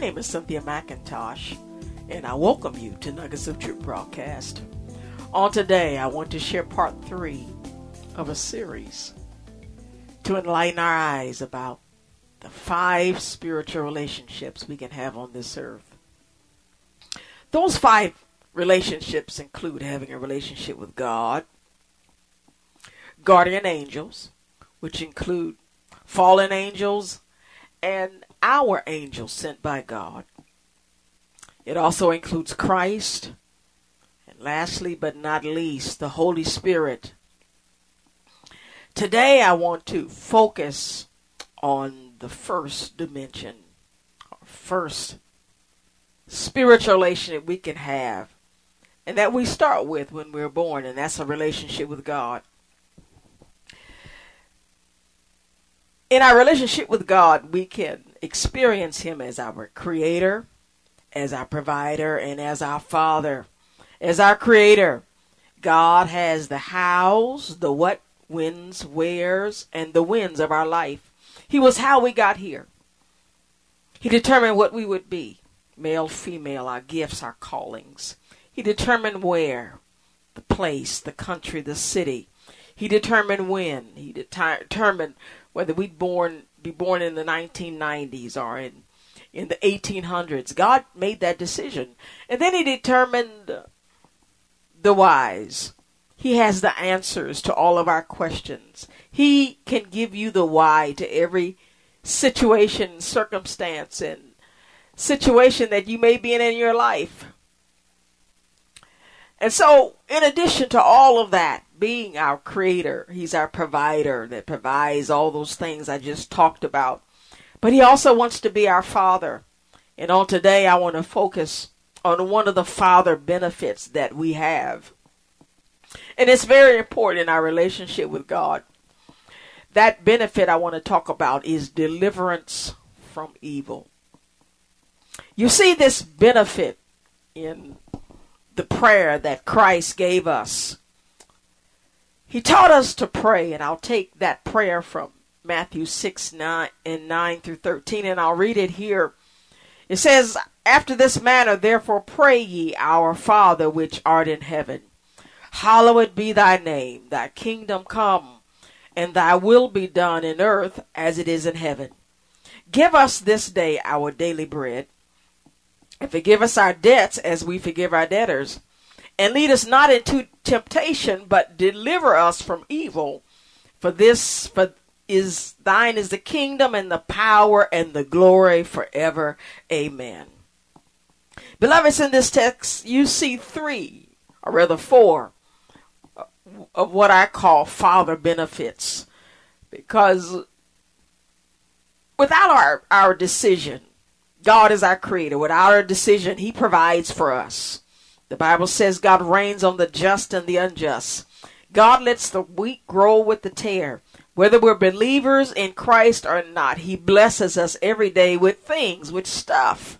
name is Cynthia McIntosh, and I welcome you to Nuggets of Truth broadcast. On today, I want to share part three of a series to enlighten our eyes about the five spiritual relationships we can have on this earth. Those five relationships include having a relationship with God, guardian angels, which include fallen angels and our angels sent by God. It also includes Christ, and lastly but not least, the Holy Spirit. Today I want to focus on the first dimension, first spiritual relationship we can have, and that we start with when we're born, and that's a relationship with God. In our relationship with God, we can experience Him as our Creator, as our provider, and as our Father. As our Creator, God has the hows, the what, wins, wheres, and the wins of our life. He was how we got here. He determined what we would be male, female, our gifts, our callings. He determined where, the place, the country, the city. He determined when. He determined whether we'd born be born in the 1990s or in in the 1800s. God made that decision, and then He determined the whys. He has the answers to all of our questions. He can give you the why to every situation, circumstance, and situation that you may be in in your life. And so, in addition to all of that, being our creator, he's our provider that provides all those things I just talked about. But he also wants to be our father. And on today, I want to focus on one of the father benefits that we have. And it's very important in our relationship with God. That benefit I want to talk about is deliverance from evil. You see this benefit in the prayer that Christ gave us. He taught us to pray, and I'll take that prayer from Matthew 6 9 and 9 through 13, and I'll read it here. It says, After this manner, therefore, pray ye, Our Father which art in heaven. Hallowed be thy name, thy kingdom come, and thy will be done in earth as it is in heaven. Give us this day our daily bread and forgive us our debts as we forgive our debtors. And lead us not into temptation, but deliver us from evil. For this for is thine is the kingdom and the power and the glory forever. Amen. Beloveds, in this text, you see three, or rather four, of what I call father benefits. Because without our, our decision, God is our creator. Without our decision, He provides for us. The Bible says God rains on the just and the unjust. God lets the wheat grow with the tare. Whether we're believers in Christ or not, He blesses us every day with things, with stuff.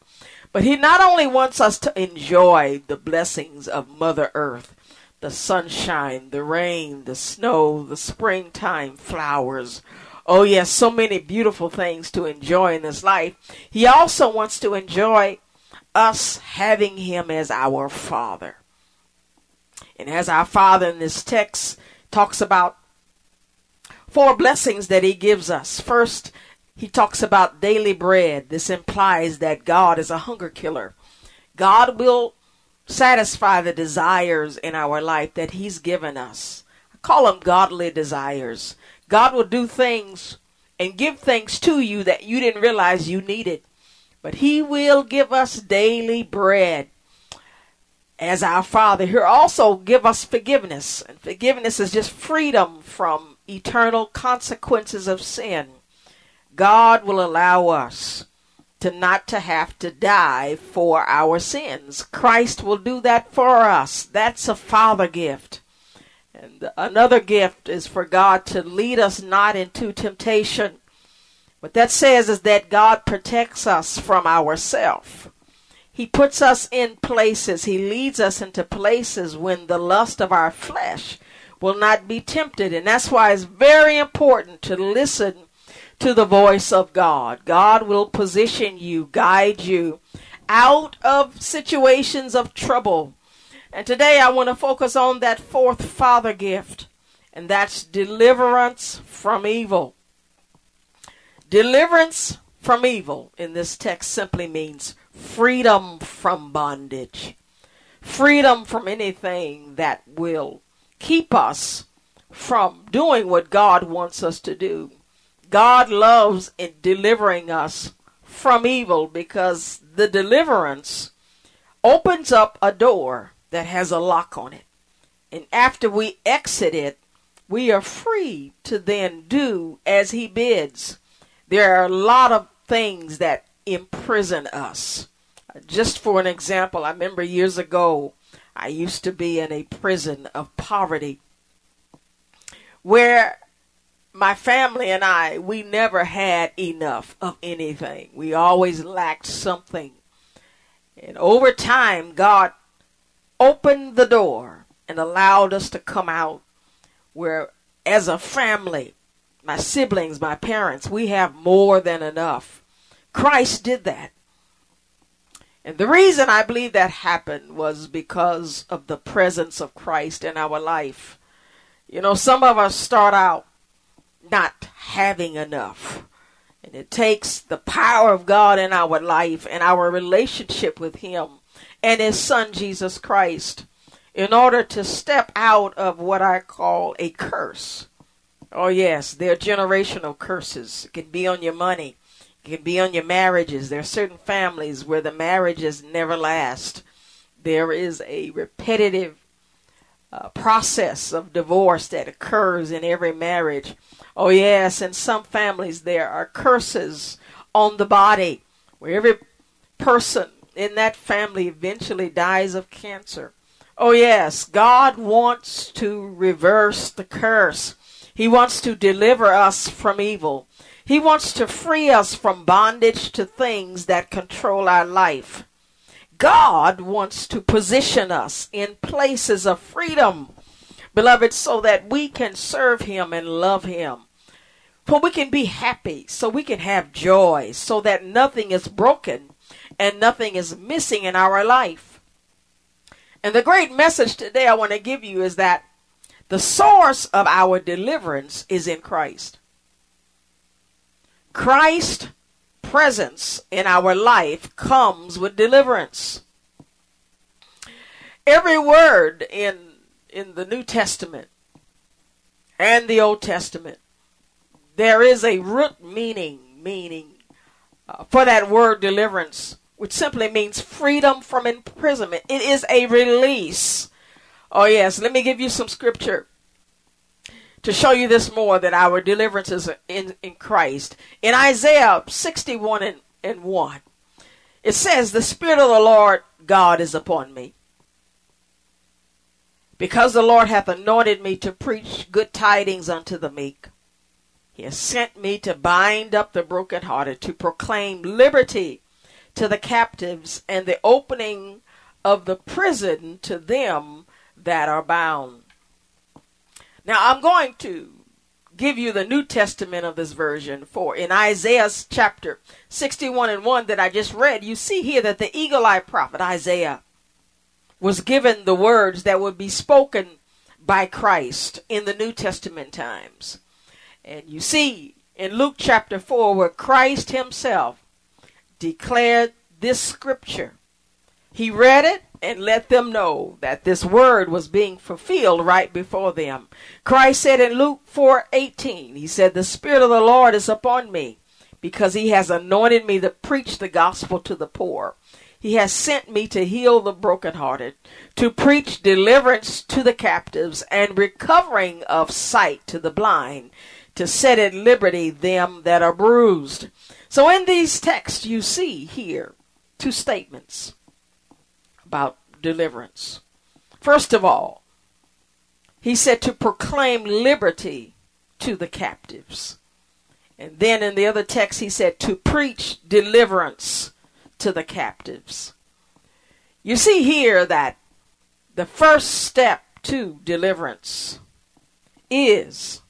But He not only wants us to enjoy the blessings of Mother Earth, the sunshine, the rain, the snow, the springtime flowers, Oh, yes, so many beautiful things to enjoy in this life. He also wants to enjoy us having Him as our Father. And as our Father in this text talks about four blessings that He gives us. First, He talks about daily bread. This implies that God is a hunger killer. God will satisfy the desires in our life that He's given us. I call them godly desires. God will do things and give things to you that you didn't realize you needed. But He will give us daily bread. as our Father. He'll also give us forgiveness. And forgiveness is just freedom from eternal consequences of sin. God will allow us to not to have to die for our sins. Christ will do that for us. That's a father gift. And another gift is for God to lead us not into temptation. What that says is that God protects us from ourself. He puts us in places, He leads us into places when the lust of our flesh will not be tempted. And that's why it's very important to listen to the voice of God. God will position you, guide you out of situations of trouble. And today I want to focus on that fourth father gift, and that's deliverance from evil. Deliverance from evil in this text simply means freedom from bondage, freedom from anything that will keep us from doing what God wants us to do. God loves in delivering us from evil because the deliverance opens up a door that has a lock on it. And after we exit it, we are free to then do as He bids. There are a lot of things that imprison us. Just for an example, I remember years ago, I used to be in a prison of poverty where my family and I, we never had enough of anything. We always lacked something. And over time, God opened the door and allowed us to come out where, as a family, my siblings, my parents, we have more than enough. Christ did that. And the reason I believe that happened was because of the presence of Christ in our life. You know, some of us start out not having enough. And it takes the power of God in our life and our relationship with Him and His Son Jesus Christ in order to step out of what I call a curse. Oh, yes, there are generational curses. It can be on your money, it can be on your marriages. There are certain families where the marriages never last. There is a repetitive uh, process of divorce that occurs in every marriage. Oh, yes, in some families there are curses on the body where every person in that family eventually dies of cancer. Oh, yes, God wants to reverse the curse. He wants to deliver us from evil. He wants to free us from bondage to things that control our life. God wants to position us in places of freedom, beloved, so that we can serve Him and love Him. For we can be happy, so we can have joy, so that nothing is broken and nothing is missing in our life. And the great message today I want to give you is that the source of our deliverance is in Christ. Christ presence in our life comes with deliverance. Every word in in the New Testament and the Old Testament, there is a root meaning meaning uh, for that word deliverance, which simply means freedom from imprisonment. It is a release. Oh yes, let me give you some scripture to show you this more that our deliverance is in, in Christ. In Isaiah 61 and, and 1, it says, The Spirit of the Lord God is upon me. Because the Lord hath anointed me to preach good tidings unto the meek. He has sent me to bind up the brokenhearted, to proclaim liberty to the captives, and the opening of the prison to them that are bound now I'm going to give you the New Testament of this version for in Isaiah's chapter 61 and 1 that I just read, you see here that the eagle eye prophet Isaiah was given the words that would be spoken by Christ in the New Testament times. And you see in Luke chapter 4 where Christ himself declared this scripture. He read it and let them know that this word was being fulfilled right before them. Christ said in Luke 4:18, he said, "The spirit of the Lord is upon me, because he has anointed me to preach the gospel to the poor. He has sent me to heal the brokenhearted, to preach deliverance to the captives, and recovering of sight to the blind, to set at liberty them that are bruised. So in these texts, you see here two statements about deliverance. First of all, he said to proclaim liberty to the captives. And then in the other text, he said to preach deliverance to the captives. You see here that the first step to deliverance is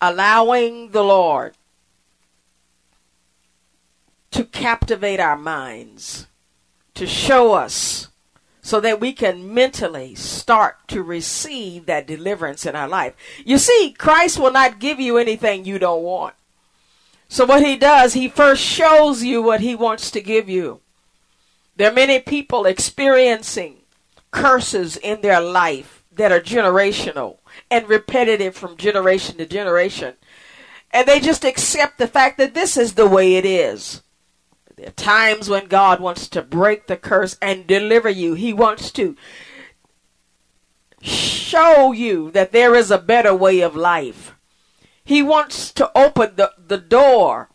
allowing the Lord to captivate our minds, to show us so that we can mentally start to receive that deliverance in our life. You see, Christ will not give you anything you don't want. So what he does, he first shows you what he wants to give you. There are many people experiencing curses in their life that are generational and repetitive from generation to generation. And they just accept the fact that this is the way it is. There are times when God wants to break the curse and deliver you. He wants to show you that there is a better way of life. He wants to open the, the door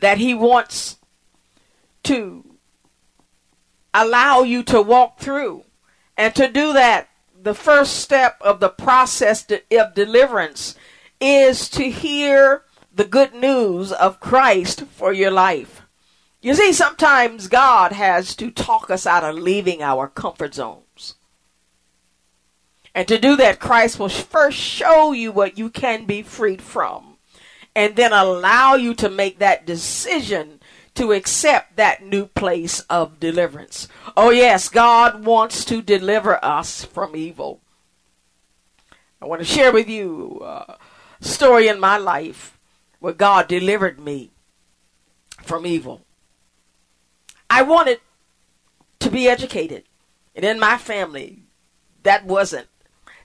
that he wants to allow you to walk through. And to do that, the first step of the process of deliverance is to hear the good news of Christ for your life. You see, sometimes God has to talk us out of leaving our comfort zones. And to do that, Christ will first show you what you can be freed from, and then allow you to make that decision to accept that new place of deliverance. Oh, yes, God wants to deliver us from evil. I want to share with you a story in my life where God delivered me from evil. I wanted to be educated, and in my family, that wasn't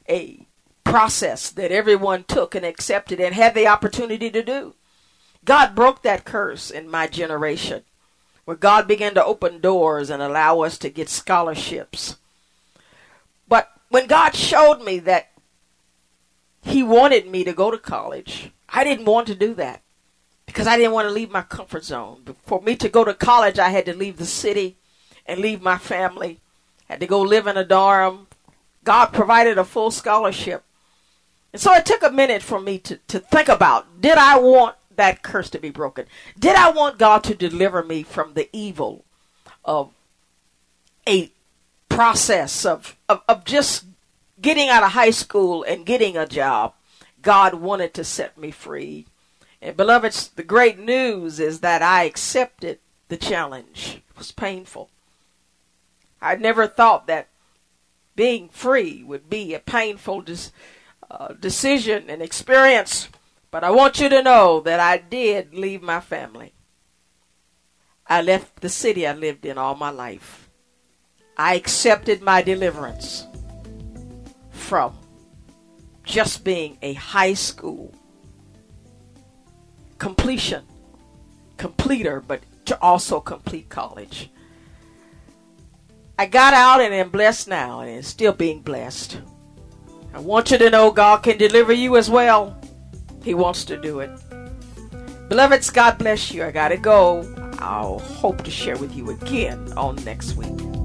a process that everyone took and accepted and had the opportunity to do. God broke that curse in my generation, where God began to open doors and allow us to get scholarships. But when God showed me that He wanted me to go to college, I didn't want to do that because I didn't want to leave my comfort zone. For me to go to college, I had to leave the city and leave my family. I had to go live in a dorm God provided a full scholarship. And so it took a minute for me to, to think about did I want that curse to be broken? Did I want God to deliver me from the evil of a process of, of, of just getting out of high school and getting a job? God wanted to set me free. And beloveds, the great news is that I accepted the challenge. It was painful. I never thought that being free would be a painful uh, decision and experience. But I want you to know that I did leave my family. I left the city I lived in all my life. I accepted my deliverance from just being a high school completion, completer, but to also complete college. I got out and am blessed now and still being blessed. I want you to know God can deliver you as well. He wants to do it. Beloveds, God bless you. I got to go. I'll hope to share with you again on next week.